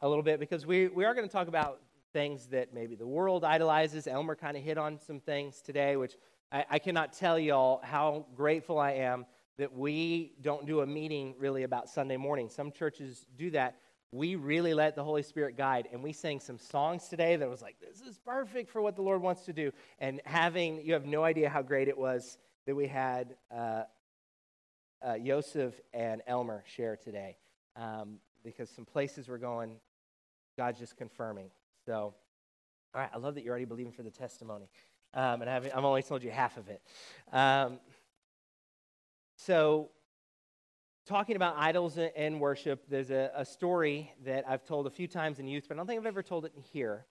a little bit because we, we are going to talk about things that maybe the world idolizes. Elmer kind of hit on some things today, which I, I cannot tell y'all how grateful I am that we don't do a meeting really about Sunday morning. Some churches do that. We really let the Holy Spirit guide, and we sang some songs today that was like, this is perfect for what the Lord wants to do. And having, you have no idea how great it was that we had uh, uh, Joseph and Elmer share today. Um, because some places we're going, God's just confirming. So, all right, I love that you're already believing for the testimony. Um, and I have only told you half of it. Um, so, talking about idols and worship, there's a, a, story that I've told a few times in youth, but I don't think I've ever told it here.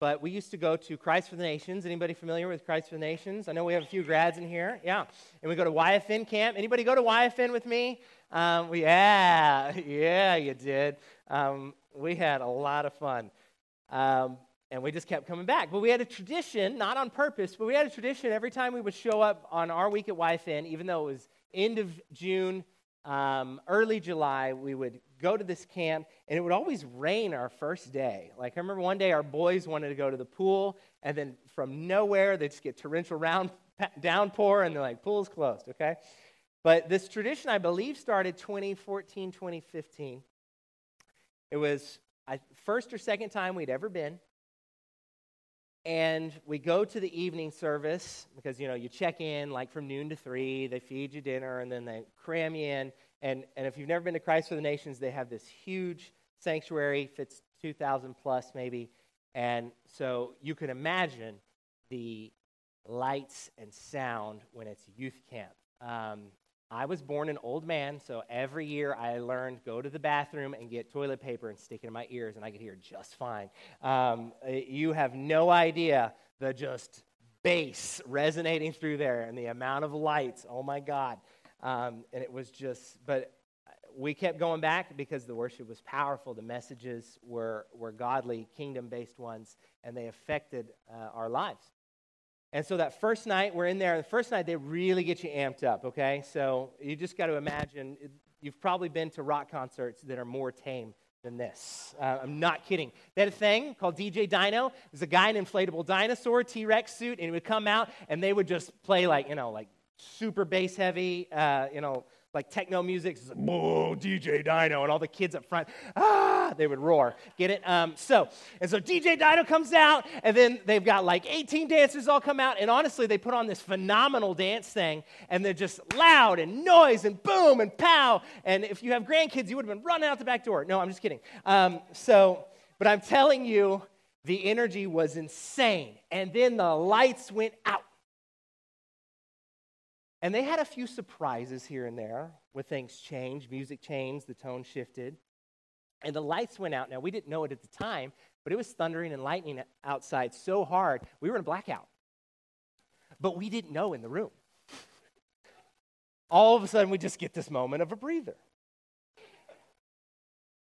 But we used to go to Christ for the Nations. Anybody familiar with Christ for the Nations? I know we have a few grads in here. Yeah. And we go to YFN camp. Anybody go to YFN with me? Um, we, yeah, yeah, you did. Um, we had a lot of fun. Um, and we just kept coming back. But we had a tradition, not on purpose, but we had a tradition every time we would show up on our week at YFN, even though it was end of June, um, early July, we would go to this camp, and it would always rain our first day. Like, I remember one day our boys wanted to go to the pool, and then from nowhere, they just get torrential round, downpour, and they're like, pool's closed, okay? But this tradition, I believe, started 2014, 2015. It was I, first or second time we'd ever been. And we go to the evening service because you know you check in like from noon to three they feed you dinner and then they cram you in. And, and if you've never been to christ for the nations they have this huge sanctuary fits 2000 plus maybe. And so you can imagine the lights and sound when it's youth camp. Um, I was born an old man, so every year I learned go to the bathroom and get toilet paper and stick it in my ears, and I could hear just fine. Um, you have no idea the just bass resonating through there and the amount of lights. Oh my God. Um, and it was just, but we kept going back because the worship was powerful. The messages were, were godly, kingdom based ones, and they affected uh, our lives. And so that first night, we're in there. The first night, they really get you amped up, okay? So you just got to imagine, you've probably been to rock concerts that are more tame than this. Uh, I'm not kidding. They had a thing called DJ Dino. It was a guy in an inflatable dinosaur T Rex suit, and he would come out, and they would just play like, you know, like super bass heavy, uh, you know, like techno music. Like, whoa, DJ Dino, and all the kids up front, ah, they would roar. Get it? Um, so, and so DJ Dino comes out, and then they've got like 18 dancers all come out, and honestly, they put on this phenomenal dance thing, and they're just loud and noise and boom and pow. And if you have grandkids, you would have been running out the back door. No, I'm just kidding. Um, so, but I'm telling you, the energy was insane. And then the lights went out. And they had a few surprises here and there where things changed, music changed, the tone shifted. And the lights went out. Now, we didn't know it at the time, but it was thundering and lightning outside so hard, we were in a blackout. But we didn't know in the room. All of a sudden, we just get this moment of a breather.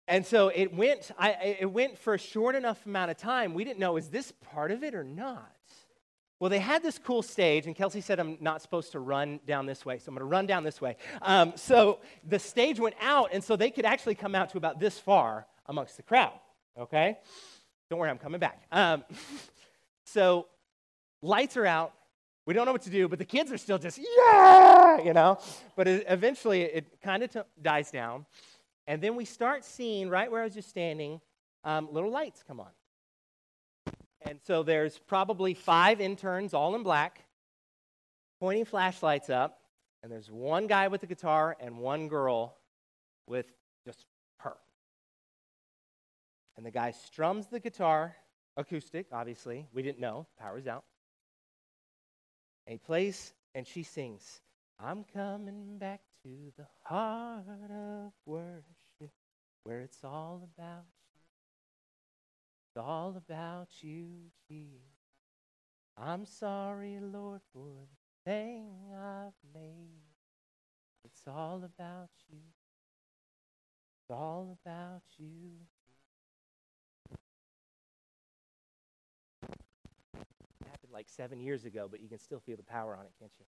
And so it went, I, it went for a short enough amount of time. We didn't know, is this part of it or not? Well, they had this cool stage, and Kelsey said I'm not supposed to run down this way, so I'm going to run down this way. Um, so the stage went out, and so they could actually come out to about this far amongst the crowd. Okay? Don't worry, I'm coming back. Um, so lights are out. We don't know what to do, but the kids are still just, yeah, you know? But it, eventually it kind of t- dies down. And then we start seeing, right where I was just standing, um, little lights come on. And so there's probably five interns, all in black, pointing flashlights up. And there's one guy with the guitar and one girl with just her. And the guy strums the guitar, acoustic, obviously. We didn't know, power's out. And he plays and she sings, I'm coming back to the heart of worship where it's all about it's all about you, Jesus. I'm sorry, Lord, for the thing I've made. It's all about you. It's all about you. It happened like seven years ago, but you can still feel the power on it, can't you?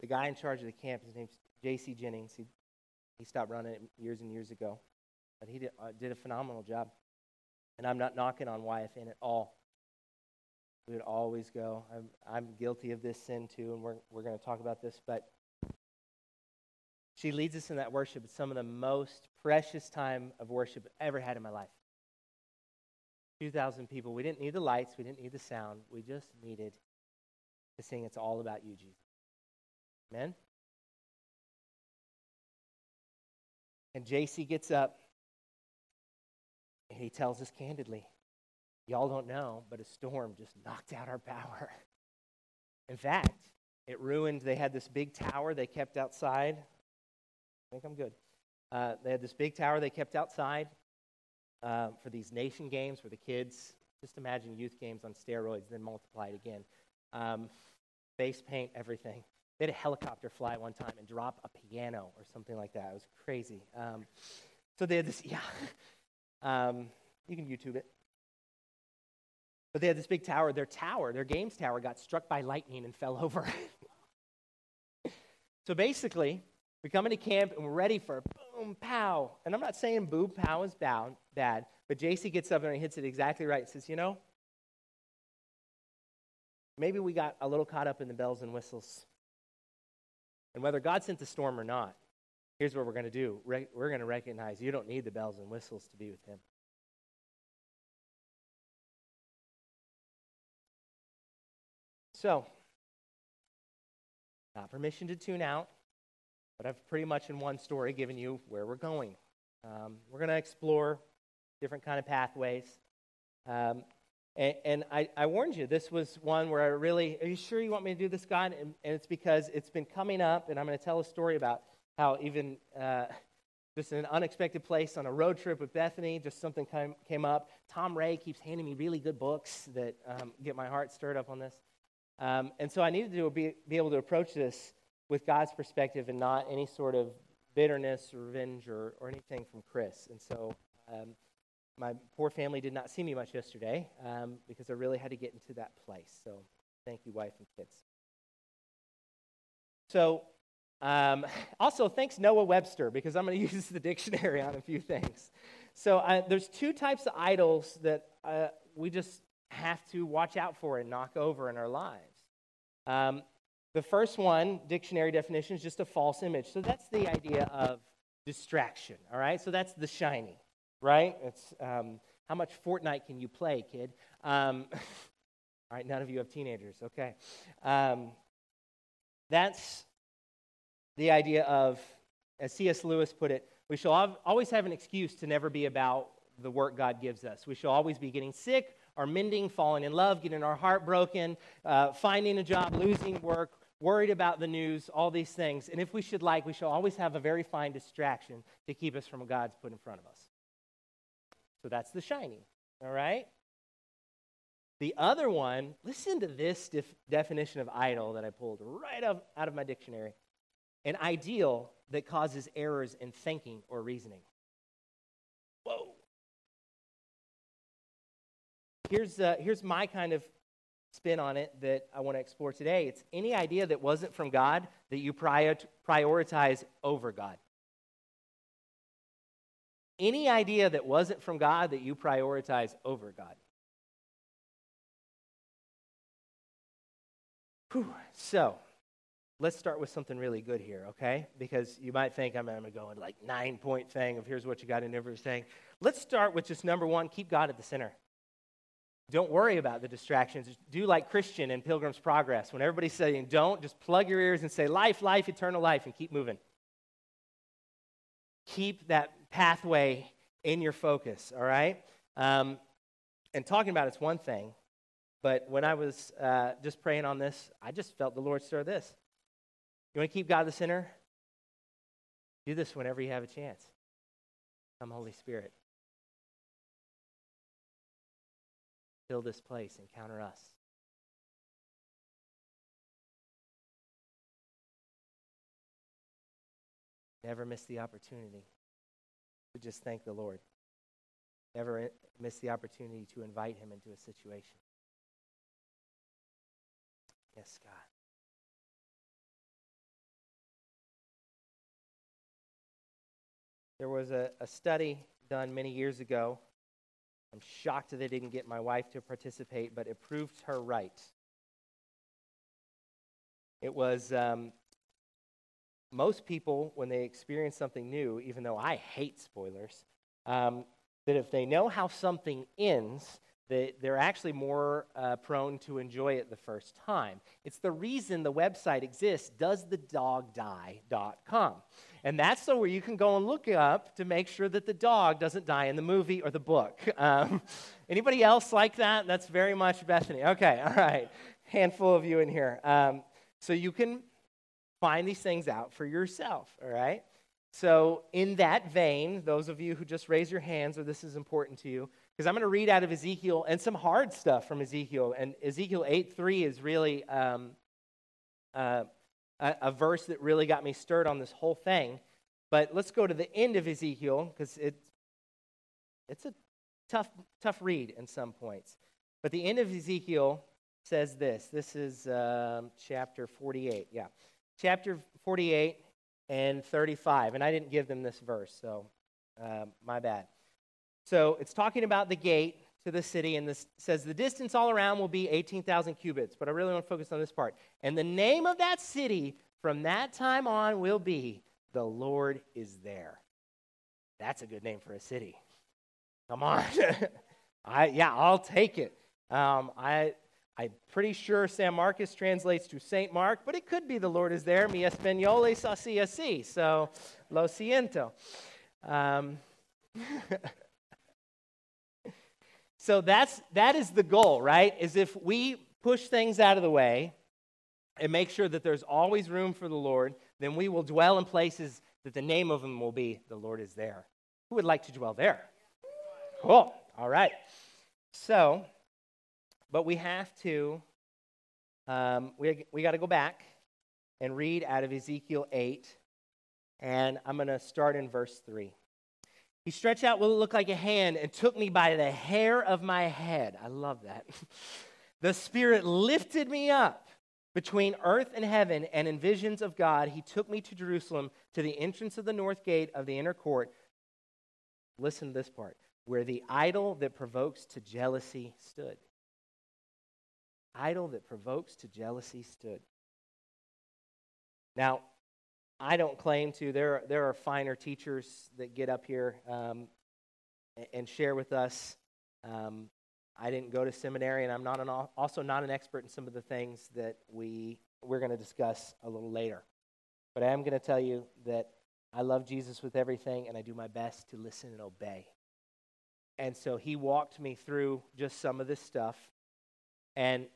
The guy in charge of the camp, his name's J.C. Jennings. He He stopped running it years and years ago, but he did, uh, did a phenomenal job. And I'm not knocking on YFN at all. We would always go. I'm, I'm guilty of this sin too, and we're, we're going to talk about this, but she leads us in that worship. It's some of the most precious time of worship I've ever had in my life. 2,000 people. We didn't need the lights, we didn't need the sound. We just needed to sing, It's all about you, Jesus. Amen? And JC gets up and he tells us candidly, Y'all don't know, but a storm just knocked out our power. In fact, it ruined, they had this big tower they kept outside. I think I'm good. Uh, they had this big tower they kept outside uh, for these nation games for the kids, just imagine youth games on steroids, then multiplied again. Um, face paint, everything. They had a helicopter fly one time and drop a piano or something like that. It was crazy. Um, so they had this, yeah. Um, you can YouTube it. But they had this big tower. Their tower, their games tower, got struck by lightning and fell over. so basically, we come into camp and we're ready for boom, pow. And I'm not saying boom, pow is bad, but JC gets up and he hits it exactly right says, You know, maybe we got a little caught up in the bells and whistles. And whether God sent the storm or not, here's what we're going to do we're going to recognize you don't need the bells and whistles to be with Him. So, not permission to tune out, but I've pretty much in one story given you where we're going. Um, we're going to explore different kind of pathways. Um, and, and I, I, warned you, this was one where I really, are you sure you want me to do this, God? And, and it's because it's been coming up, and I'm going to tell a story about how even uh, just in an unexpected place on a road trip with Bethany, just something came, came up. Tom Ray keeps handing me really good books that um, get my heart stirred up on this. Um, and so I needed to be, be able to approach this with God's perspective and not any sort of bitterness or revenge or, or anything from Chris. And so um, my poor family did not see me much yesterday um, because I really had to get into that place. So thank you, wife and kids. So um, also, thanks Noah Webster because I'm going to use the dictionary on a few things. So uh, there's two types of idols that uh, we just have to watch out for and knock over in our lives. Um, the first one, dictionary definition, is just a false image. So that's the idea of distraction, all right? So that's the shiny, right? It's um, how much Fortnite can you play, kid? Um, all right, none of you have teenagers, okay. Um, that's the idea of, as C.S. Lewis put it, we shall always have an excuse to never be about the work God gives us. We shall always be getting sick or mending, falling in love, getting our heart broken, uh, finding a job, losing work, worried about the news, all these things. And if we should like, we shall always have a very fine distraction to keep us from what God's put in front of us. So that's the shiny, all right? The other one, listen to this def- definition of idol that I pulled right up, out of my dictionary an ideal that causes errors in thinking or reasoning. Whoa here's, uh, here's my kind of spin on it that I want to explore today. It's any idea that wasn't from God that you prior- prioritize over God. Any idea that wasn't from God that you prioritize over God. Whew. So, let's start with something really good here, okay? Because you might think I'm, I'm going to like nine point thing of here's what you got in everything. Let's start with just number one keep God at the center. Don't worry about the distractions. Do like Christian in Pilgrim's Progress. When everybody's saying don't, just plug your ears and say life, life, eternal life, and keep moving. Keep that pathway in your focus, all right? Um, and talking about it's one thing, but when I was uh, just praying on this, I just felt the Lord stir this. You want to keep God the center? Do this whenever you have a chance. Come, Holy Spirit. fill this place, encounter us. Never miss the opportunity to just thank the Lord. Never miss the opportunity to invite Him into a situation. Yes, God. There was a, a study done many years ago. I'm shocked that they didn't get my wife to participate, but it proved her right. It was um, most people, when they experience something new, even though I hate spoilers, um, that if they know how something ends, that they're actually more uh, prone to enjoy it the first time. It's the reason the website exists, doesthedogdie.com. And that's so where you can go and look up to make sure that the dog doesn't die in the movie or the book. Um, anybody else like that? That's very much Bethany. Okay, all right. Handful of you in here. Um, so you can find these things out for yourself, all right? So, in that vein, those of you who just raise your hands or this is important to you, because I'm going to read out of Ezekiel and some hard stuff from Ezekiel. And Ezekiel 8 3 is really um, uh, a, a, verse that really got me stirred on this whole thing. But let's go to the end of Ezekiel because it's, it's a tough, tough read in some points. But the end of Ezekiel says this this is um, chapter 48. Yeah. Chapter 48 and 35. And I didn't give them this verse, so uh, my bad. So it's talking about the gate to the city, and this says the distance all around will be 18,000 cubits. But I really want to focus on this part. And the name of that city from that time on will be the Lord is there. That's a good name for a city. Come on. I, yeah, I'll take it. Um, I, I'm pretty sure San Marcos translates to Saint Mark, but it could be the Lord is there. Mi español es así así. So, lo siento. Um, so that's that is the goal, right? Is if we push things out of the way and make sure that there's always room for the Lord, then we will dwell in places that the name of them will be the Lord is there. Who would like to dwell there? Cool. All right. So, but we have to um, we, we got to go back and read out of Ezekiel 8, and I'm going to start in verse 3. He stretched out what looked like a hand and took me by the hair of my head. I love that. the Spirit lifted me up between earth and heaven, and in visions of God, he took me to Jerusalem to the entrance of the north gate of the inner court. Listen to this part where the idol that provokes to jealousy stood. Idol that provokes to jealousy stood. Now, I don't claim to. There, there are finer teachers that get up here um, and share with us. Um, I didn't go to seminary, and I'm not an, also not an expert in some of the things that we, we're going to discuss a little later. But I am going to tell you that I love Jesus with everything, and I do my best to listen and obey. And so he walked me through just some of this stuff. And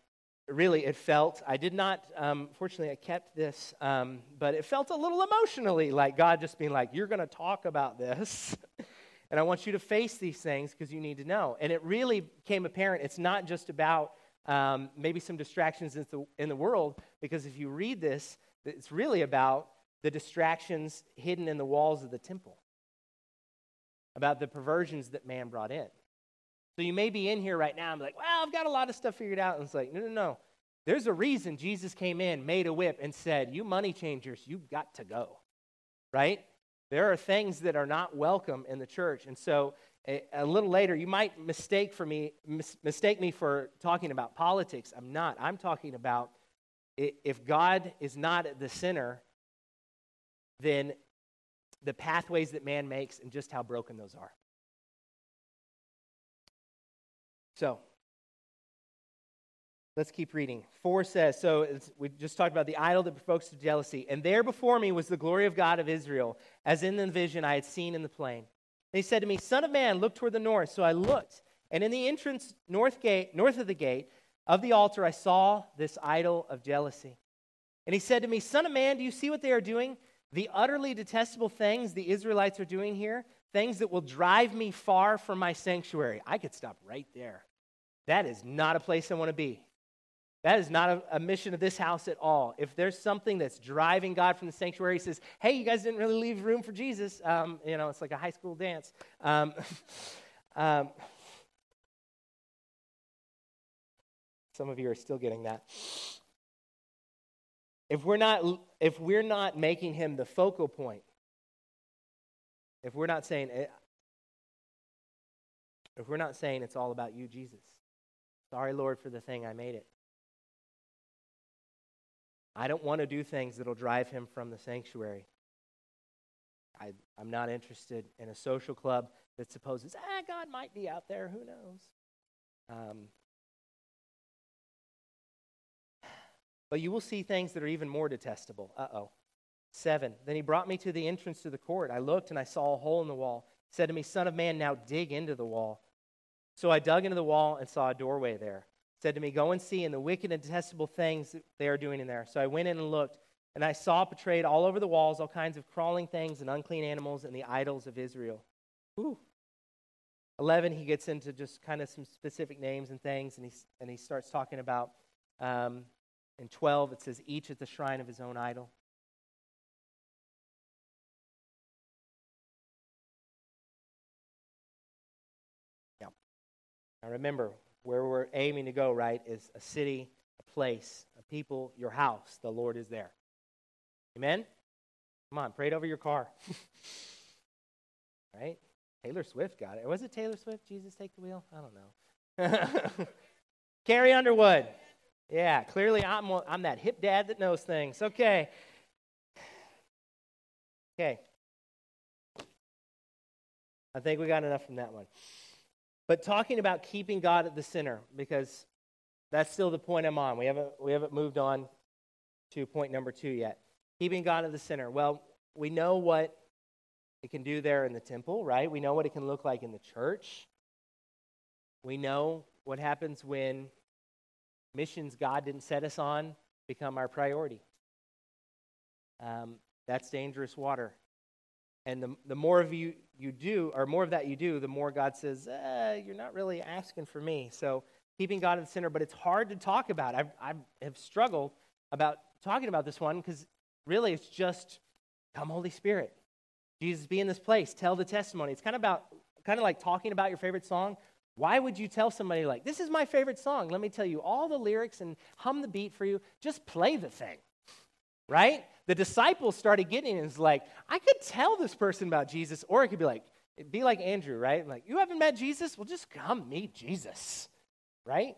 really it felt i did not um, fortunately i kept this um, but it felt a little emotionally like god just being like you're going to talk about this and i want you to face these things because you need to know. And it really became apparent it's not just about um, maybe some distractions in the, in the world because if you read this it's really about the distractions hidden in the walls of the temple about the perversions that man brought in so you may be in here right now and be like, well, I've got a lot of stuff figured out. And it's like, no, no, no. There's a reason Jesus came in, made a whip, and said, You money changers, you've got to go. Right? There are things that are not welcome in the church. And so a, a little later, you might mistake for me, mis- mistake me for talking about politics. I'm not. I'm talking about if God is not at the center, then the pathways that man makes and just how broken those are. So, let's keep reading. 4 says, so we just talked about the idol that provokes to jealousy. And there before me was the glory of God of Israel, as in the vision I had seen in the plain. They said to me, Son of man, look toward the north. So I looked, and in the entrance north gate, north of the gate of the altar, I saw this idol of jealousy. And he said to me, Son of man, do you see what they are doing? The utterly detestable things the Israelites are doing here things that will drive me far from my sanctuary. I could stop right there. That is not a place I want to be. That is not a, a, mission of this house at all. If there's something that's driving God from the sanctuary, he says, hey, you guys didn't really leave room for Jesus. Um, you know, it's like a high school dance. Um, um, some of you are still getting that. If we're not, if we're not making him the focal point, if we're not saying if we're not saying it's all about you, Jesus. Sorry, Lord, for the thing I made it. I don't want to do things that'll drive him from the sanctuary. I, am not interested in a social club that supposes, ah, God might be out there. Who knows? Um, but you will see things that are even more detestable. Uh oh. Seven. Then he brought me to the entrance to the court. I looked and I saw a hole in the wall. He said to me, Son of man, now dig into the wall. So I dug into the wall and saw a doorway there. He said to me, Go and see, and the wicked and detestable things they are doing in there. So I went in and looked, and I saw portrayed all over the walls all kinds of crawling things and unclean animals and the idols of Israel. Ooh. 11, he gets into just kind of some specific names and things, and he, and he starts talking about, um, in 12, it says, each at the shrine of his own idol. Now remember, where we're aiming to go, right, is a city, a place, a people, your house. The Lord is there. Amen? Come on, pray it over your car. right? Taylor Swift got it. Was it Taylor Swift? Jesus take the wheel? I don't know. Carrie Underwood. Yeah, clearly I'm, I'm that hip dad that knows things. Okay. Okay. I think we got enough from that one. But talking about keeping God at the center, because that's still the point I'm on. We haven't, we haven't moved on to point number two yet. Keeping God at the center. Well, we know what it can do there in the temple, right? We know what it can look like in the church. We know what happens when missions God didn't set us on become our priority. Um, that's dangerous water. And the, the more of you you do, or more of that you do, the more God says, eh, you're not really asking for me. So keeping God in the center, but it's hard to talk about. I've, I have struggled about talking about this one because really it's just come Holy Spirit. Jesus, be in this place. Tell the testimony. It's kind of about, kind of like talking about your favorite song. Why would you tell somebody like, this is my favorite song? Let me tell you all the lyrics and hum the beat for you. Just play the thing, right? The disciples started getting. It's like, I could tell this person about Jesus, or it could be like, it'd be like Andrew, right? Like, you haven't met Jesus? Well, just come meet Jesus, right?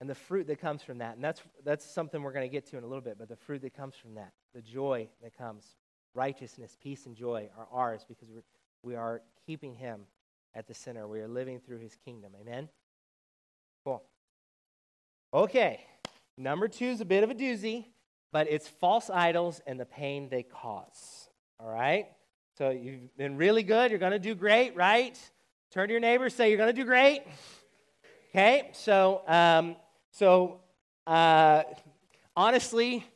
And the fruit that comes from that, and that's, that's something we're going to get to in a little bit, but the fruit that comes from that, the joy that comes, righteousness, peace, and joy are ours because we're, we are keeping Him at the center. We are living through His kingdom. Amen? Cool. Okay, number two is a bit of a doozy, but it's false idols and the pain they cause. All right? So you've been really good. You're going to do great, right? Turn to your neighbor, say, You're going to do great. Okay, so, um, so uh, honestly,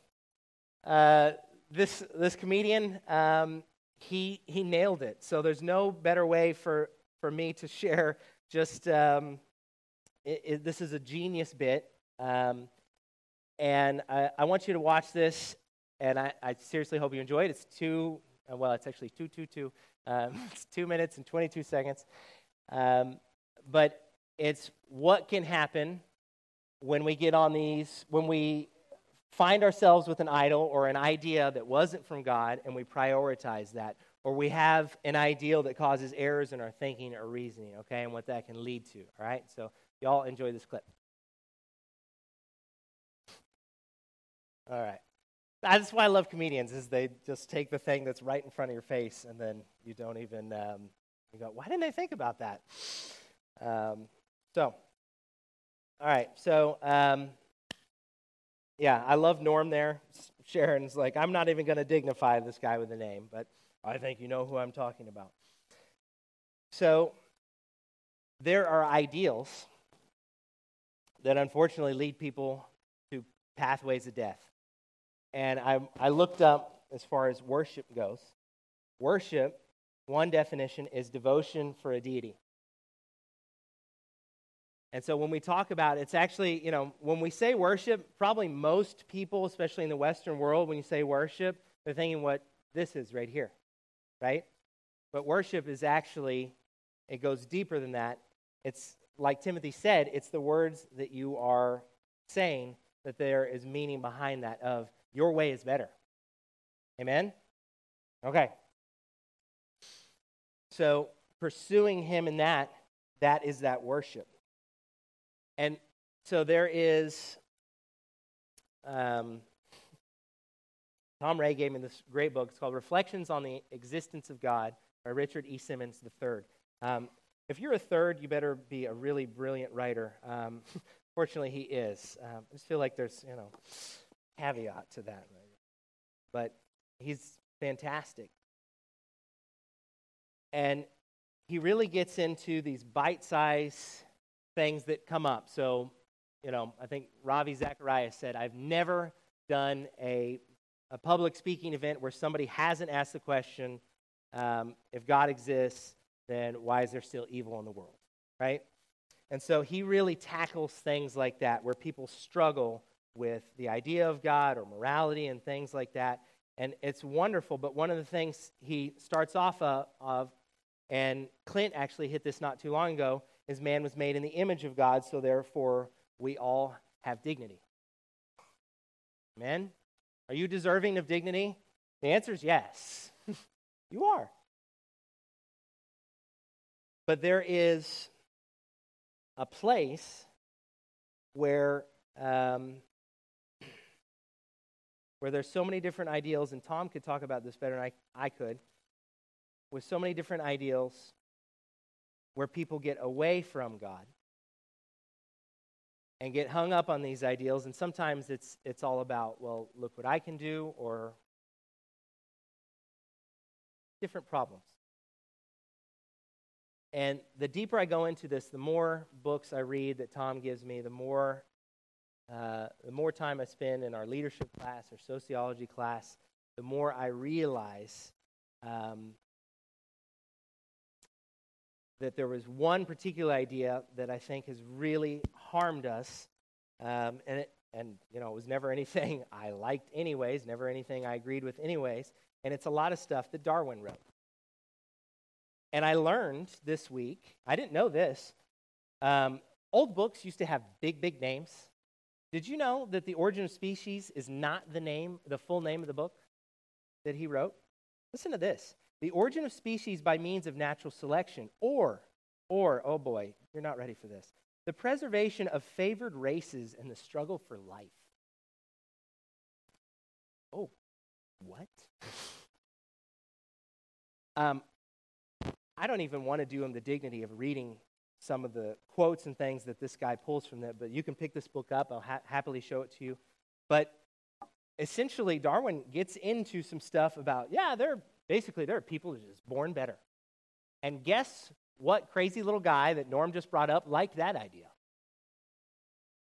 uh, this, this comedian, um, he, he nailed it. So there's no better way for, for me to share just um, it, it, this is a genius bit um, and I, I, want you to watch this, and I, I, seriously hope you enjoy it. It's two, uh, well, it's actually two, two, two. Um, it's two minutes and 22 seconds. Um, but it's what can happen when we get on these, when we find ourselves with an idol or an idea that wasn't from God and we prioritize that, or we have an ideal that causes errors in our thinking or reasoning, okay, and what that can lead to, all right? So, y'all enjoy this clip. All right. That's why I love comedians is they just take the thing that's right in front of your face and then you don't even um, you go, why didn't I think about that? Um, so, all right. So, um, yeah, I love Norm there. Sharon's like, I'm not even going to dignify this guy with a name, but I think you know who I'm talking about. So, there are ideals that unfortunately lead people to pathways of death. And I, I looked up as far as worship goes. Worship, one definition, is devotion for a deity. And so when we talk about it, it's actually, you know, when we say worship, probably most people, especially in the Western world, when you say worship, they're thinking what this is right here, right? But worship is actually, it goes deeper than that. It's, like Timothy said, it's the words that you are saying that there is meaning behind that of your way is better. Amen? Okay. So, pursuing Him in that, that is that worship. And so there is, um, Tom Ray gave me this great book. It's called Reflections on the Existence of God by Richard E. Simmons III. Um, if you're a third, you better be a really brilliant writer. Um, fortunately, he is. Um, I just feel like there's, you know, caveat to that. But he's fantastic. And he really gets into these bite sized things that come up. So, you know, I think Ravi Zacharias said, I've never done a, a public speaking event where somebody hasn't asked the question um, if God exists, then why is there still evil in the world? Right? And so he really tackles things like that where people struggle with the idea of God or morality and things like that. And it's wonderful. But one of the things he starts off of, of and Clint actually hit this not too long ago, is man was made in the image of God, so therefore we all have dignity. Amen? Are you deserving of dignity? The answer is yes. you are. But there is a place where um, where there's so many different ideals, and Tom could talk about this better than I, I could, with so many different ideals where people get away from God and get hung up on these ideals, and sometimes it's, it's all about, well, look what I can do, or different problems. And the deeper I go into this, the more books I read that Tom gives me, the more, uh, the more time I spend in our leadership class or sociology class, the more I realize um, that there was one particular idea that I think has really harmed us, um, and it, and you know it was never anything I liked anyways, never anything I agreed with anyways, and it's a lot of stuff that Darwin wrote. And I learned this week, I didn't know this. Um, old books used to have big, big names. Did you know that The Origin of Species is not the name, the full name of the book that he wrote? Listen to this. The origin of species by means of natural selection, or, or, oh boy, you're not ready for this. The preservation of favored races and the struggle for life. Oh, what? um, I don't even want to do him the dignity of reading some of the quotes and things that this guy pulls from that, but you can pick this book up. I'll ha- happily show it to you. But essentially, Darwin gets into some stuff about, yeah, there basically there are people who are just born better. And guess what crazy little guy that Norm just brought up liked that idea?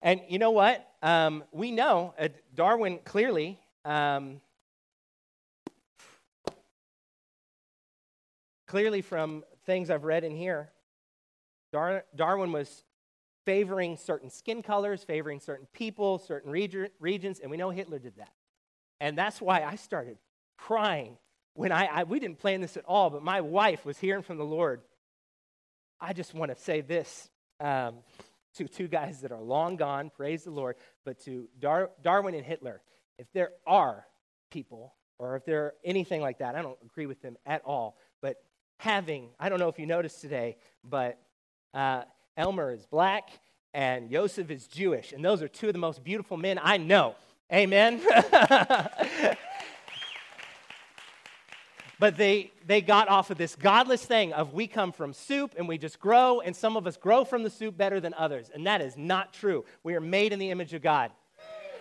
And you know what? Um, we know uh, Darwin clearly um, clearly from things I've read in here, Dar- Darwin was favoring certain skin colors, favoring certain people, certain reg- regions, and we know Hitler did that. And that's why I started crying when I, I, we didn't plan this at all, but my wife was hearing from the Lord. I just want to say this um, to two guys that are long gone, praise the Lord, but to Dar- Darwin and Hitler. If there are people, or if there are anything like that, I don't agree with them at all, but having, I don't know if you noticed today, but uh, Elmer is black and Joseph is Jewish. And those are two of the most beautiful men I know. Amen. but they, they got off of this godless thing of we come from soup and we just grow, and some of us grow from the soup better than others. And that is not true. We are made in the image of God.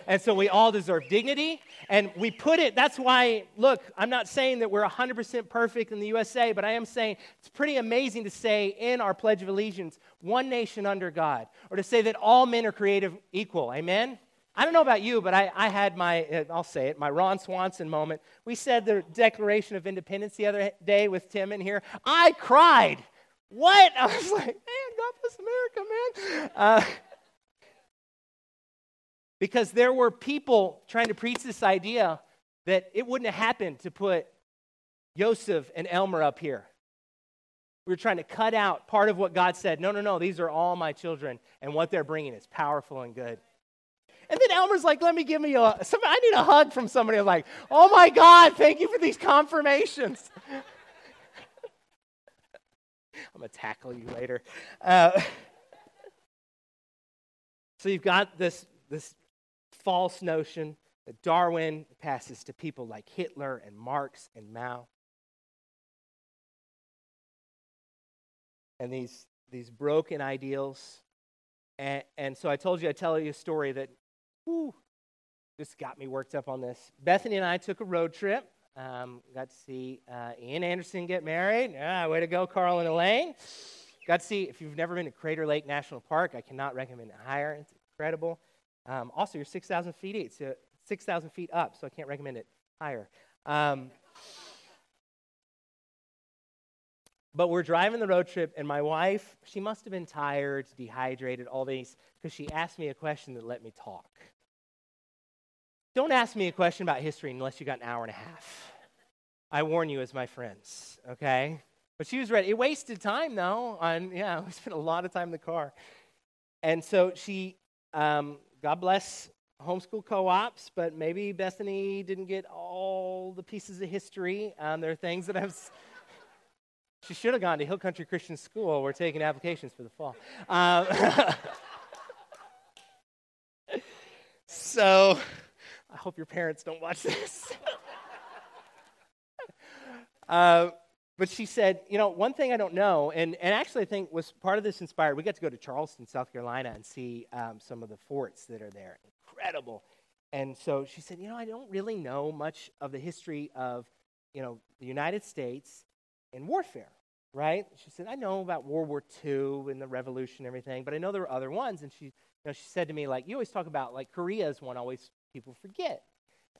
And so we all deserve dignity. And we put it, that's why, look, I'm not saying that we're 100% perfect in the USA, but I am saying it's pretty amazing to say in our Pledge of Allegiance, one nation under God, or to say that all men are created equal. Amen? I don't know about you, but I, I had my, uh, I'll say it, my Ron Swanson moment. We said the Declaration of Independence the other day with Tim in here. I cried. What? I was like, man, God bless America, man. Uh, because there were people trying to preach this idea that it wouldn't have happened to put Joseph and Elmer up here. We were trying to cut out part of what God said. No, no, no, these are all my children, and what they're bringing is powerful and good. And then Elmer's like, let me give me a, some, I need a hug from somebody. I'm like, oh my God, thank you for these confirmations. I'm going to tackle you later. Uh, so you've got this, this false notion that Darwin passes to people like Hitler and Marx and Mao. And these, these broken ideals. And, and so I told you I'd tell you a story that whew, just got me worked up on this. Bethany and I took a road trip. Um, got to see uh, Ian Anderson get married. Yeah, way to go, Carl and Elaine. Got to see, if you've never been to Crater Lake National Park, I cannot recommend it higher. It's incredible. Um, also, you're 6,000 feet, so 6,000 feet up, so I can't recommend it higher. Um, but we're driving the road trip, and my wife, she must have been tired, dehydrated, all these, because she asked me a question that let me talk. Don't ask me a question about history unless you got an hour and a half. I warn you as my friends, okay? But she was ready. It wasted time, though. On yeah, we spent a lot of time in the car, and so she, um, God bless homeschool co-ops, but maybe Bethany didn't get all the pieces of history. Um, there are things that I've. she should have gone to Hill Country Christian School. We're taking applications for the fall. Um, so, I hope your parents don't watch this. uh, but she said, you know, one thing I don't know, and, and actually I think was part of this inspired. We got to go to Charleston, South Carolina, and see um, some of the forts that are there incredible. And so she said, You know, I don't really know much of the history of, you know, the United States in warfare, right? She said, I know about World War II and the revolution and everything, but I know there were other ones. And she, you know, she said to me, like, you always talk about, like, Korea is one always people forget.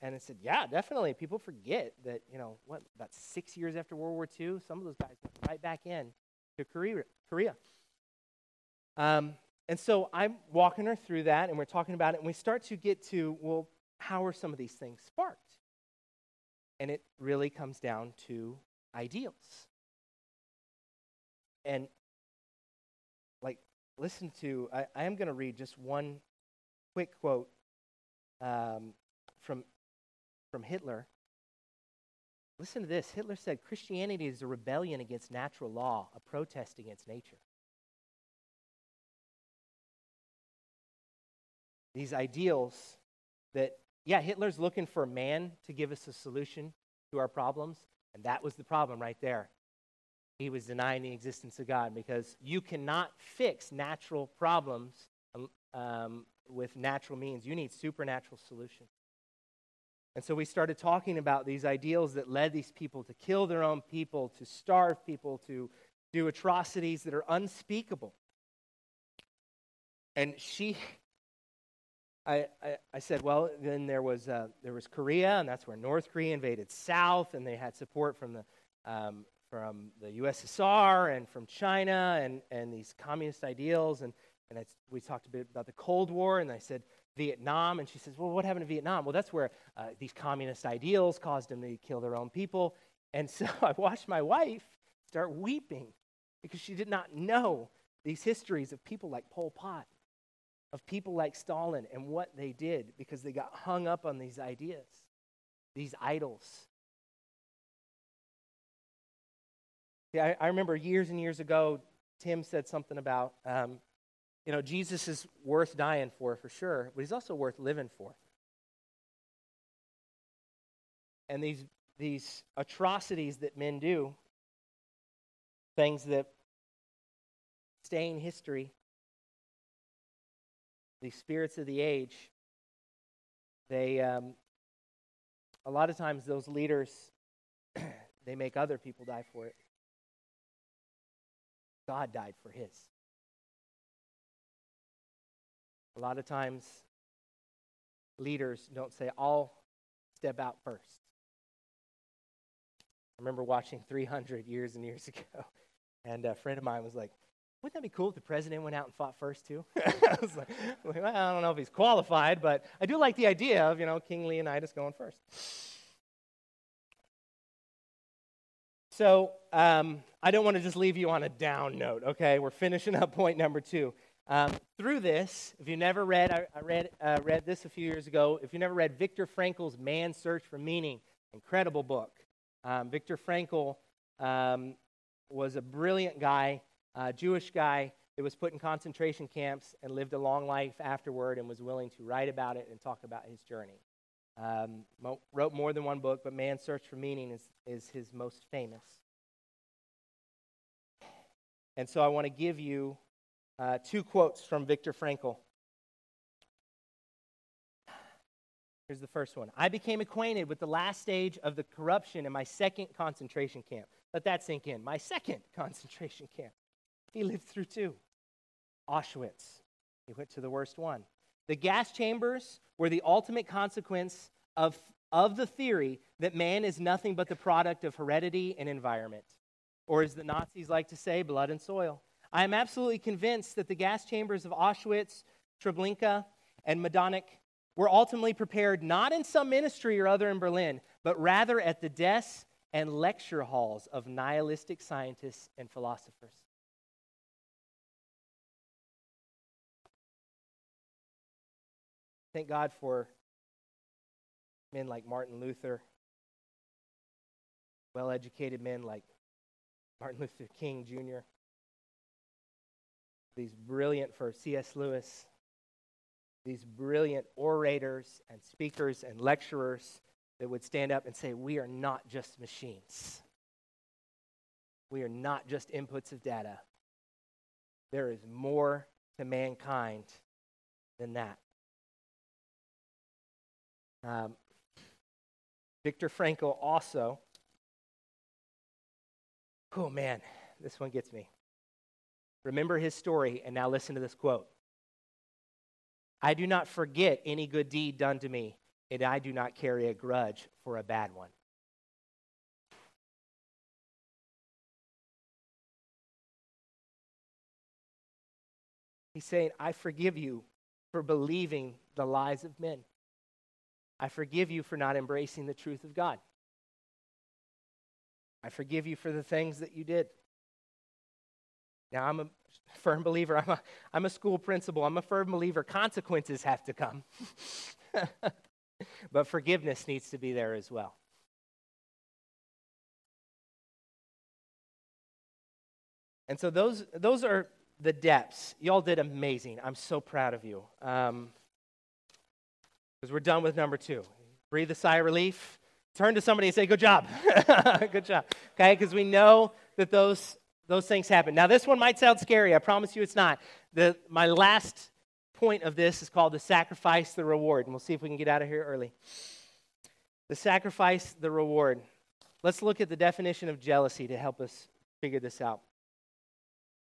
And I said, yeah, definitely. People forget that, you know, what, about six years after World War II, some of those guys went right back in to Korea. Korea. Um, and so I'm walking her through that, and we're talking about it, and we start to get to, well, how are some of these things sparked? And it really comes down to ideals. And, like, listen to, I, I am going to read just one quick quote um, from, from Hitler. Listen to this. Hitler said Christianity is a rebellion against natural law, a protest against nature. these ideals that, yeah, Hitler's looking for man to give us a solution to our problems, and that was the problem right there. He was denying the existence of God because you cannot fix natural problems um, with natural means. You need supernatural solutions. And so we started talking about these ideals that led these people to kill their own people, to starve people, to do atrocities that are unspeakable. And she, I, I, I, said, well, then there was, uh, there was Korea, and that's where North Korea invaded South, and they had support from the, um, from the USSR and from China and, and these communist ideals. And, and we talked a bit about the Cold War, and I said Vietnam, and she says, well, what happened to Vietnam? Well, that's where uh, these communist ideals caused them to kill their own people. And so I watched my wife start weeping because she did not know these histories of people like Pol Pot of people like Stalin and what they did because they got hung up on these ideas, these idols. I, I remember years and years ago, Tim said something about, um, you know, Jesus is worth dying for, for sure, but he's also worth living for. And these, these atrocities that men do, things that stain history, these spirits of the age, they, um, a lot of times, those leaders, they make other people die for it. God died for his. A lot of times, leaders don't say, I'll step out first. I remember watching 300 years and years ago, and a friend of mine was like, wouldn't that be cool if the president went out and fought first too? I was like, well, I don't know if he's qualified, but I do like the idea of, you know, King Leonidas going first. So um, I don't want to just leave you on a down note, okay? We're finishing up point number two. Um, through this, if you never read, I, I read, uh, read this a few years ago. If you never read Viktor Frankl's Man's Search for Meaning, incredible book. Um, Viktor Frankl um, was a brilliant guy, uh, Jewish guy that was put in concentration camps and lived a long life afterward and was willing to write about it and talk about his journey. Um, wrote more than one book, but Man's Search for Meaning is, is his most famous. And so I want to give you uh, two quotes from Viktor Frankl. Here's the first one I became acquainted with the last stage of the corruption in my second concentration camp. Let that sink in. My second concentration camp. He lived through two. Auschwitz. He went to the worst one. The gas chambers were the ultimate consequence of, of the theory that man is nothing but the product of heredity and environment. Or, as the Nazis like to say, blood and soil. I am absolutely convinced that the gas chambers of Auschwitz, Treblinka, and Majdanek were ultimately prepared not in some ministry or other in Berlin, but rather at the desks and lecture halls of nihilistic scientists and philosophers. Thank God for men like Martin Luther, well educated men like Martin Luther King Jr., these brilliant, for C.S. Lewis, these brilliant orators and speakers and lecturers that would stand up and say, We are not just machines. We are not just inputs of data. There is more to mankind than that. Um, Viktor Frankl also, oh man, this one gets me. Remember his story, and now listen to this quote I do not forget any good deed done to me, and I do not carry a grudge for a bad one. He's saying, I forgive you for believing the lies of men. I forgive you for not embracing the truth of God. I forgive you for the things that you did. Now, I'm a firm believer. I'm a, I'm a school principal. I'm a firm believer. Consequences have to come. but forgiveness needs to be there as well. And so those, those are the depths. Y'all did amazing. I'm so proud of you. Um, because we're done with number two. Breathe a sigh of relief. Turn to somebody and say, Good job. Good job. Okay? Because we know that those, those things happen. Now, this one might sound scary. I promise you it's not. The, my last point of this is called the sacrifice, the reward. And we'll see if we can get out of here early. The sacrifice, the reward. Let's look at the definition of jealousy to help us figure this out.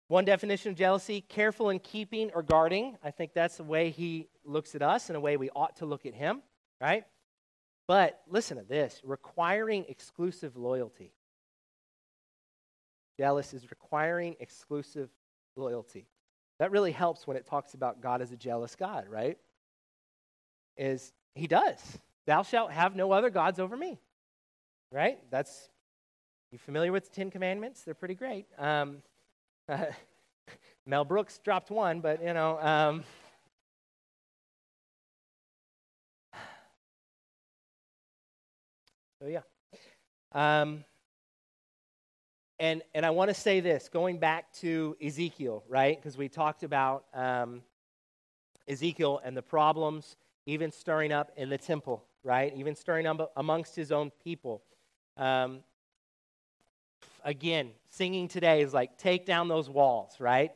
One definition of jealousy careful in keeping or guarding. I think that's the way he looks at us and a way we ought to look at him, right? But listen to this requiring exclusive loyalty. Jealous is requiring exclusive loyalty. That really helps when it talks about God as a jealous God, right? Is he does. Thou shalt have no other gods over me. Right? That's you familiar with the Ten Commandments? They're pretty great. Um, uh, Mel Brooks dropped one, but you know. Um, so yeah. Um, and and I want to say this, going back to Ezekiel, right? Because we talked about um, Ezekiel and the problems, even stirring up in the temple, right? Even stirring up amongst his own people. Um, again, singing today is like, take down those walls, right?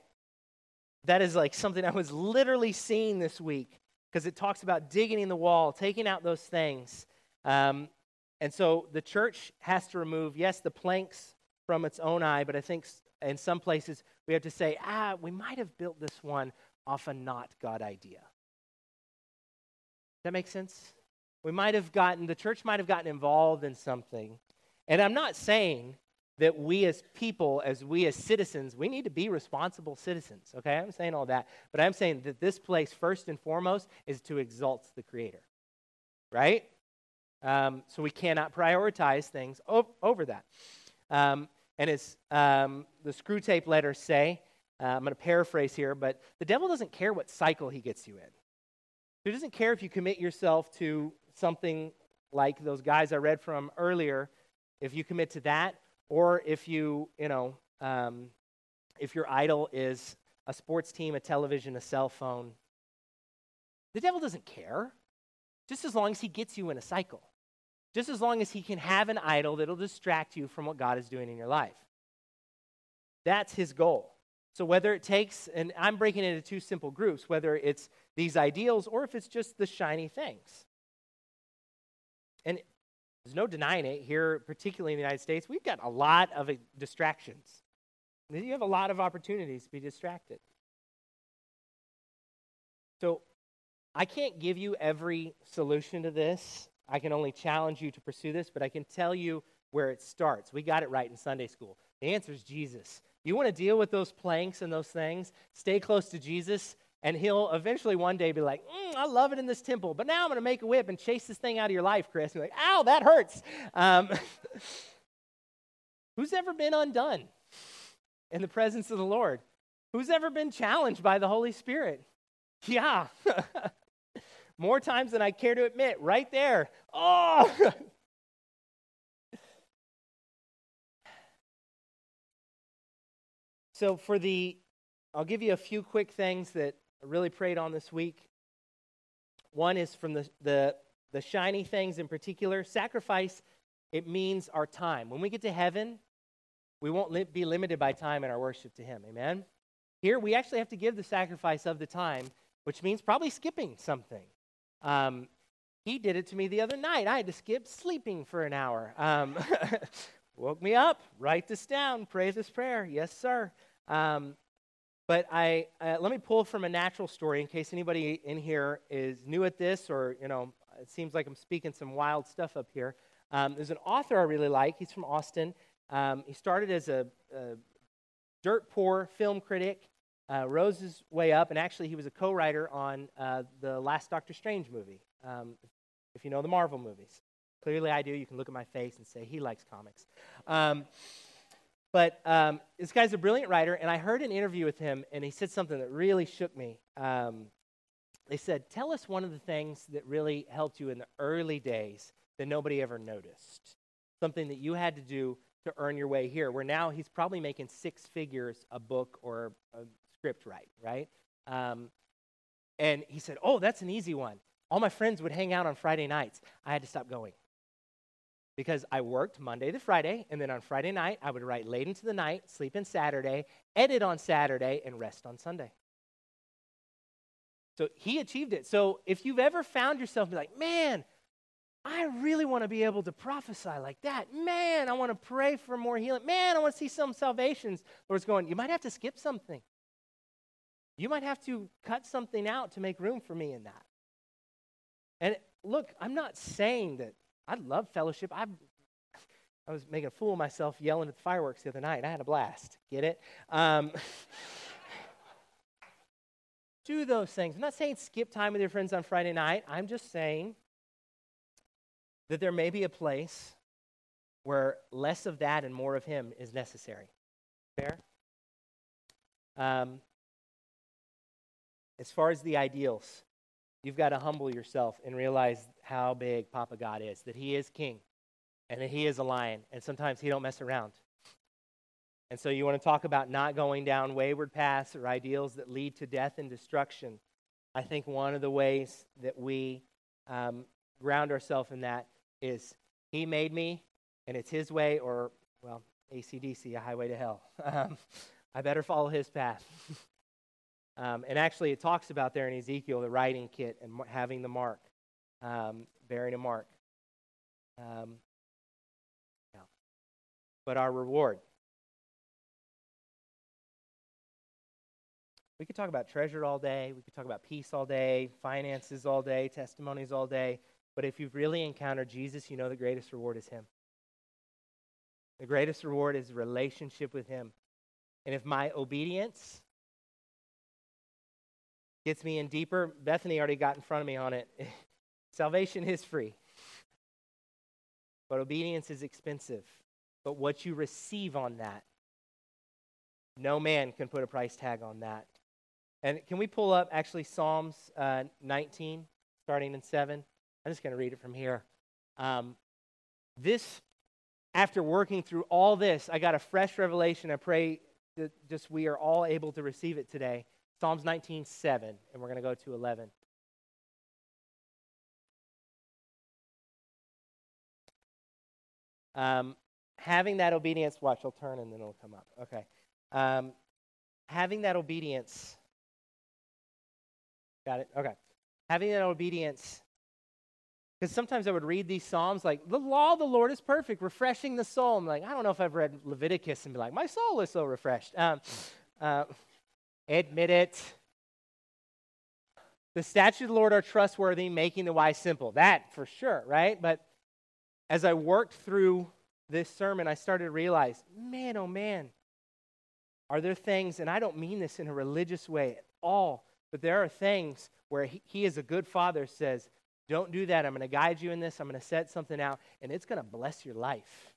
That is like something I was literally seeing this week because it talks about digging in the wall, taking out those things. Um, and so the church has to remove, yes, the planks from its own eye, but I think in some places we have to say, ah, we might have built this one off a not God idea. That makes sense? We might have gotten, the church might have gotten involved in something. And I'm not saying that we as people, as we as citizens, we need to be responsible citizens. Okay, I'm saying all that, but I'm saying that this place, first and foremost, is to exalt the Creator, right? Um, so we cannot prioritize things over that. Um, and as um, the Screwtape letters say, Uh, I'm going to paraphrase here, but the devil doesn't care what cycle he gets you in. He doesn't care if you commit yourself to something like those guys I read from earlier, if you commit to that, or if you, you know, um, if your idol is a sports team, a television, a cell phone. The devil doesn't care, just as long as he gets you in a cycle, just as long as he can have an idol that'll distract you from what God is doing in your life. That's his goal. So, whether it takes, and I'm breaking it into two simple groups, whether it's these ideals or if it's just the shiny things. And there's no denying it here, particularly in the United States, we've got a lot of distractions. You have a lot of opportunities to be distracted. So, I can't give you every solution to this. I can only challenge you to pursue this, but I can tell you where it starts. We got it right in Sunday school. The answer is Jesus. You want to deal with those planks and those things? Stay close to Jesus, and he'll eventually one day be like, mm, I love it in this temple, but now I'm going to make a whip and chase this thing out of your life, Chris. And like, ow, that hurts. Um, who's ever been undone in the presence of the Lord? Who's ever been challenged by the Holy Spirit? Yeah. More times than I care to admit, right there. Oh! So, for the, I'll give you a few quick things that I really prayed on this week. One is from the, the, the shiny things in particular. Sacrifice, it means our time. When we get to heaven, we won't li- be limited by time in our worship to Him. Amen? Here, we actually have to give the sacrifice of the time, which means probably skipping something. Um, he did it to me the other night. I had to skip sleeping for an hour. Um, woke me up, write this down, pray this prayer. Yes, sir. Um, but I uh, let me pull from a natural story in case anybody in here is new at this, or you know, it seems like I'm speaking some wild stuff up here. Um, there's an author I really like. He's from Austin. Um, he started as a, a, dirt poor film critic, uh, rose his way up, and actually he was a co-writer on uh, the last Doctor Strange movie. Um, if you know the Marvel movies, clearly I do. You can look at my face and say he likes comics. Um, but um, this guy's a brilliant writer, and I heard an interview with him, and he said something that really shook me. Um, they said, Tell us one of the things that really helped you in the early days that nobody ever noticed. Something that you had to do to earn your way here, where now he's probably making six figures a book or a script right, right? Um, and he said, Oh, that's an easy one. All my friends would hang out on Friday nights. I had to stop going because I worked Monday to Friday, and then on Friday night, I would write late into the night, sleep in Saturday, edit on Saturday, and rest on Sunday. So he achieved it. So if you've ever found yourself be like, man, I really want to be able to prophesy like that. Man, I want to pray for more healing. Man, I want to see some salvations. Lord's going, you might have to skip something. You might have to cut something out to make room for me in that. And look, I'm not saying that I love fellowship. I, I was making a fool of myself yelling at the fireworks the other night. I had a blast. Get it? Um, do those things. I'm not saying skip time with your friends on Friday night. I'm just saying that there may be a place where less of that and more of Him is necessary. Fair? Um, as far as the ideals, You've got to humble yourself and realize how big Papa God is, that He is King and that He is a lion, and sometimes He don't mess around. And so you want to talk about not going down wayward paths or ideals that lead to death and destruction. I think one of the ways that we um, ground ourselves in that is He made me, and it's His way, or, well, ACDC, a highway to hell. Um, I better follow His path. Um, and actually, it talks about there in Ezekiel the writing kit and having the mark, um, bearing a mark. Um, yeah. But our reward. We could talk about treasure all day. We could talk about peace all day, finances all day, testimonies all day. But if you've really encountered Jesus, you know the greatest reward is Him. The greatest reward is relationship with Him. And if my obedience gets me in deeper. Bethany already got in front of me on it. Salvation is free, but obedience is expensive. But what you receive on that No man can put a price tag on that. And can we pull up actually Psalms uh, 19, starting in 7? I'm just going to read it from here. Um, this, after working through all this, I got a fresh revelation. I pray that just we are all able to receive it today. Psalms 19, 7, and we're going to go to 11. Um, having that obedience, watch, I'll turn and then it'll come up. Okay. Um, having that obedience, got it? Okay. Having that obedience, because sometimes I would read these Psalms like, the law of the Lord is perfect, refreshing the soul. I'm like, I don't know if I've read Leviticus and be like, my soul is so refreshed. Um, uh, admit it. The statutes of the Lord are trustworthy, making the wise simple. That for sure, right? But as I worked through this sermon, I started to realize, man, oh man, are there things, and I don't mean this in a religious way at all, but there are things where he, he as a good father says, don't do that. I'm going to guide you in this. I'm going to set something out, and it's going to bless your life.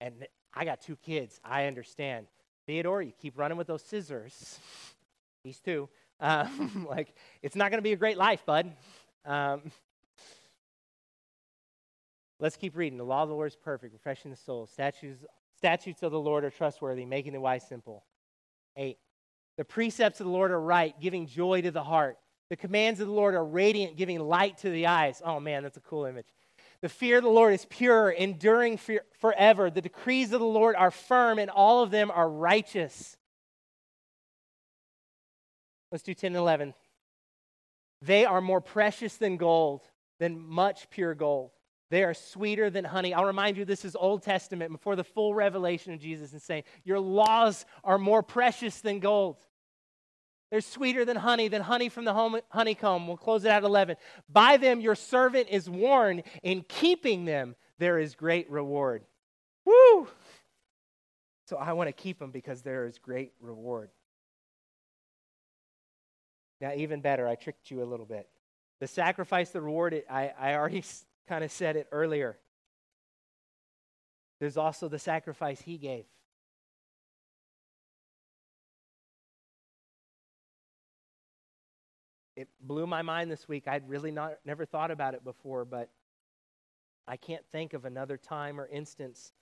And I got two kids. I understand. Theodore, you keep running with those scissors. These two. Um, like, it's not going to be a great life, bud. Um, Let's keep reading. The law of the Lord is perfect, refreshing the soul. Statutes, statutes of the Lord are trustworthy, making the wise simple. Eight. The precepts of the Lord are right, giving joy to the heart. The commands of the Lord are radiant, giving light to the eyes. Oh man, that's a cool image. The fear of the Lord is pure, enduring forever. The decrees of the Lord are firm, and all of them are righteous. Let's do 10 and 11. They are more precious than gold, than much pure gold. They are sweeter than honey. I'll remind you, this is Old Testament before the full revelation of Jesus and saying, Your laws are more precious than gold. They're sweeter than honey, than honey from the honeycomb. We'll close it at 11. By them your servant is warned. In keeping them, there is great reward. Woo! So I want to keep them because there is great reward. Now, even better, I tricked you a little bit. The sacrifice, the reward, I, I already kind of said it earlier. There's also the sacrifice he gave. Blew my mind this week. I'd really not never thought about it before, but I can't think of another time or instance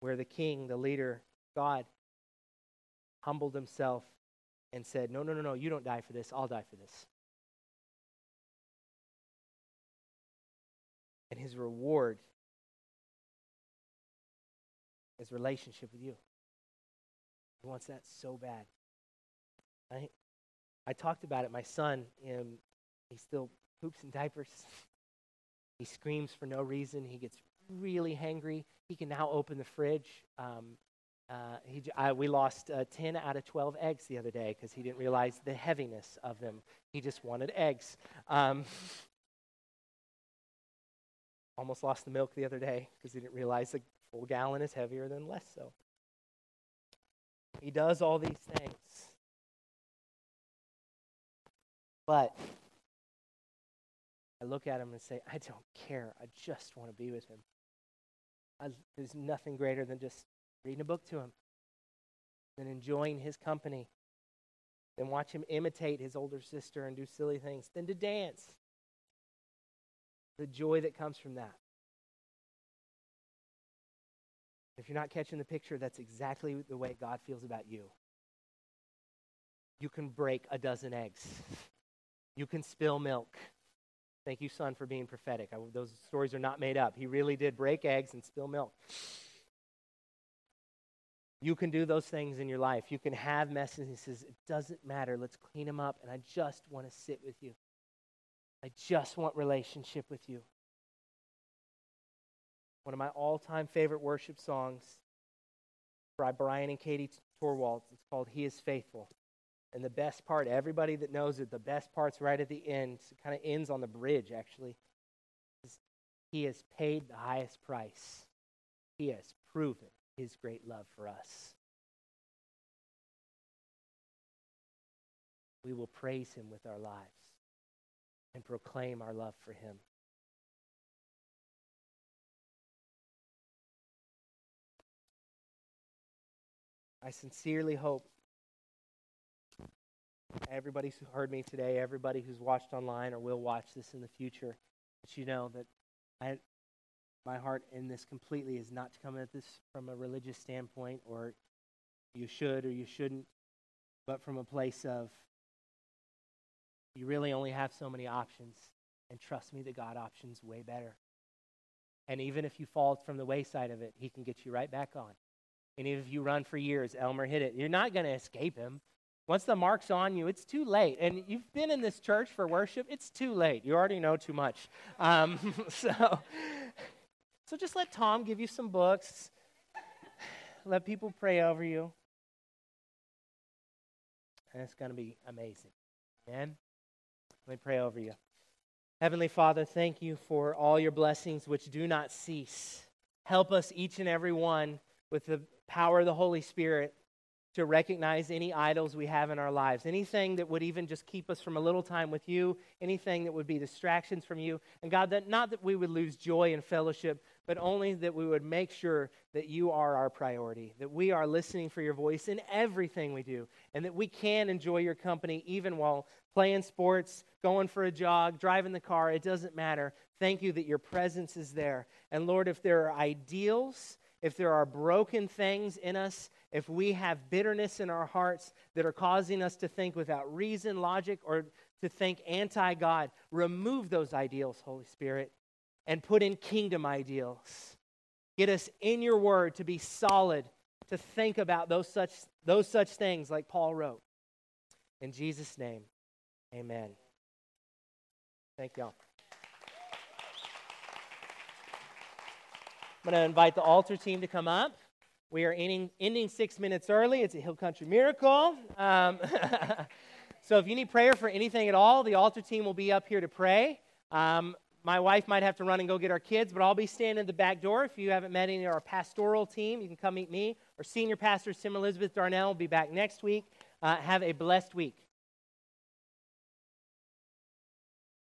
where the king, the leader, God, humbled himself and said, No, no, no, no, you don't die for this. I'll die for this. And his reward is relationship with you. He wants that so bad. I, I talked about it. My son, um, he still poops in diapers. he screams for no reason. He gets really hangry. He can now open the fridge. Um, uh, he, I, we lost uh, 10 out of 12 eggs the other day because he didn't realize the heaviness of them. He just wanted eggs. Um, Almost lost the milk the other day because he didn't realize a full gallon is heavier than less so. He does all these things. But I look at him and say, I don't care. I just want to be with him. I, there's nothing greater than just reading a book to him, than enjoying his company, than watch him imitate his older sister and do silly things, than to dance the joy that comes from that. If you're not catching the picture, that's exactly the way God feels about you. You can break a dozen eggs. You can spill milk. Thank you, son, for being prophetic. I, those stories are not made up. He really did break eggs and spill milk. You can do those things in your life. You can have messes. He says, It doesn't matter. Let's clean them up. And I just want to sit with you. I just want relationship with you. One of my all time favorite worship songs by Brian and Katie Torwalt. It's called He is Faithful. And the best part, everybody that knows it, the best part's right at the end. It kind of ends on the bridge, actually. He has paid the highest price. He has proven his great love for us. We will praise him with our lives and proclaim our love for him. I sincerely hope everybody who heard me today, everybody who's watched online or will watch this in the future, that you know that I, my heart in this completely is not to come at this from a religious standpoint or you should or you shouldn't, but from a place of you really only have so many options. And trust me, the God option's way better. And even if you fall from the wayside of it, he can get you right back on. And if you run for years, Elmer hit it, you're not going to escape him. Once the mark's on you, it's too late. And you've been in this church for worship, it's too late. You already know too much. Um, so, so just let Tom give you some books, let people pray over you. And it's going to be amazing. Amen. Let me pray over you. Heavenly Father, thank you for all your blessings which do not cease. Help us, each and every one, with the power of the Holy Spirit to recognize any idols we have in our lives, anything that would even just keep us from a little time with you, anything that would be distractions from you. And God, that not that we would lose joy and fellowship, but only that we would make sure that you are our priority, that we are listening for your voice in everything we do, and that we can enjoy your company even while playing sports, going for a jog, driving the car. It doesn't matter. Thank you that your presence is there. And Lord, if there are ideals, if there are broken things in us, if we have bitterness in our hearts that are causing us to think without reason, logic, or to think anti God, remove those ideals, Holy Spirit, and put in kingdom ideals. Get us in your word to be solid, to think about those such, those such things like Paul wrote. In Jesus' name, amen. Thank y'all. I'm going to invite the altar team to come up. We are ending, ending six minutes early. It's a Hill Country miracle. Um, so if you need prayer for anything at all, the altar team will be up here to pray. Um, my wife might have to run and go get our kids, but I'll be standing at the back door. If you haven't met any of our pastoral team, you can come meet me. Our senior pastor, Tim Elizabeth Darnell, will be back next week. Uh, have a blessed week.